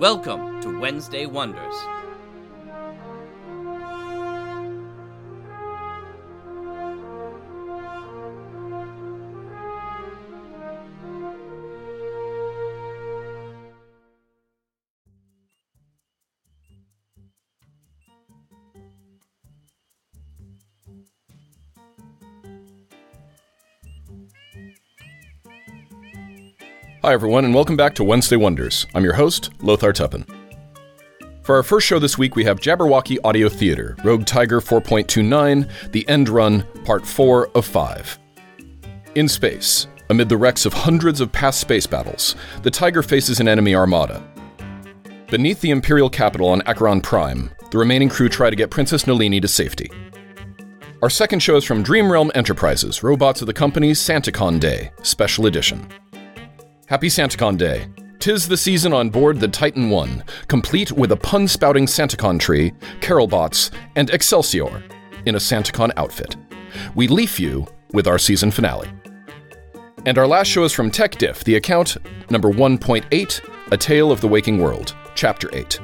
Welcome to Wednesday Wonders. Hi, everyone, and welcome back to Wednesday Wonders. I'm your host, Lothar Tuppan. For our first show this week, we have Jabberwocky Audio Theater, Rogue Tiger 4.29, The End Run, Part 4 of 5. In space, amid the wrecks of hundreds of past space battles, the Tiger faces an enemy armada. Beneath the Imperial capital on Acheron Prime, the remaining crew try to get Princess Nalini to safety. Our second show is from Dream Realm Enterprises, Robots of the Company's SantaCon Day, Special Edition. Happy SantaCon Day. Tis the season on board the Titan One, complete with a pun spouting SantaCon tree, Carolbots, and Excelsior in a SantaCon outfit. We leaf you with our season finale. And our last show is from Tech Diff, the account number 1.8, A Tale of the Waking World, Chapter 8.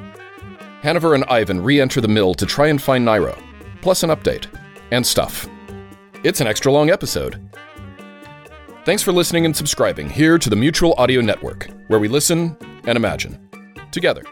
Hanover and Ivan re enter the mill to try and find Nairo, plus an update, and stuff. It's an extra long episode. Thanks for listening and subscribing here to the Mutual Audio Network, where we listen and imagine together.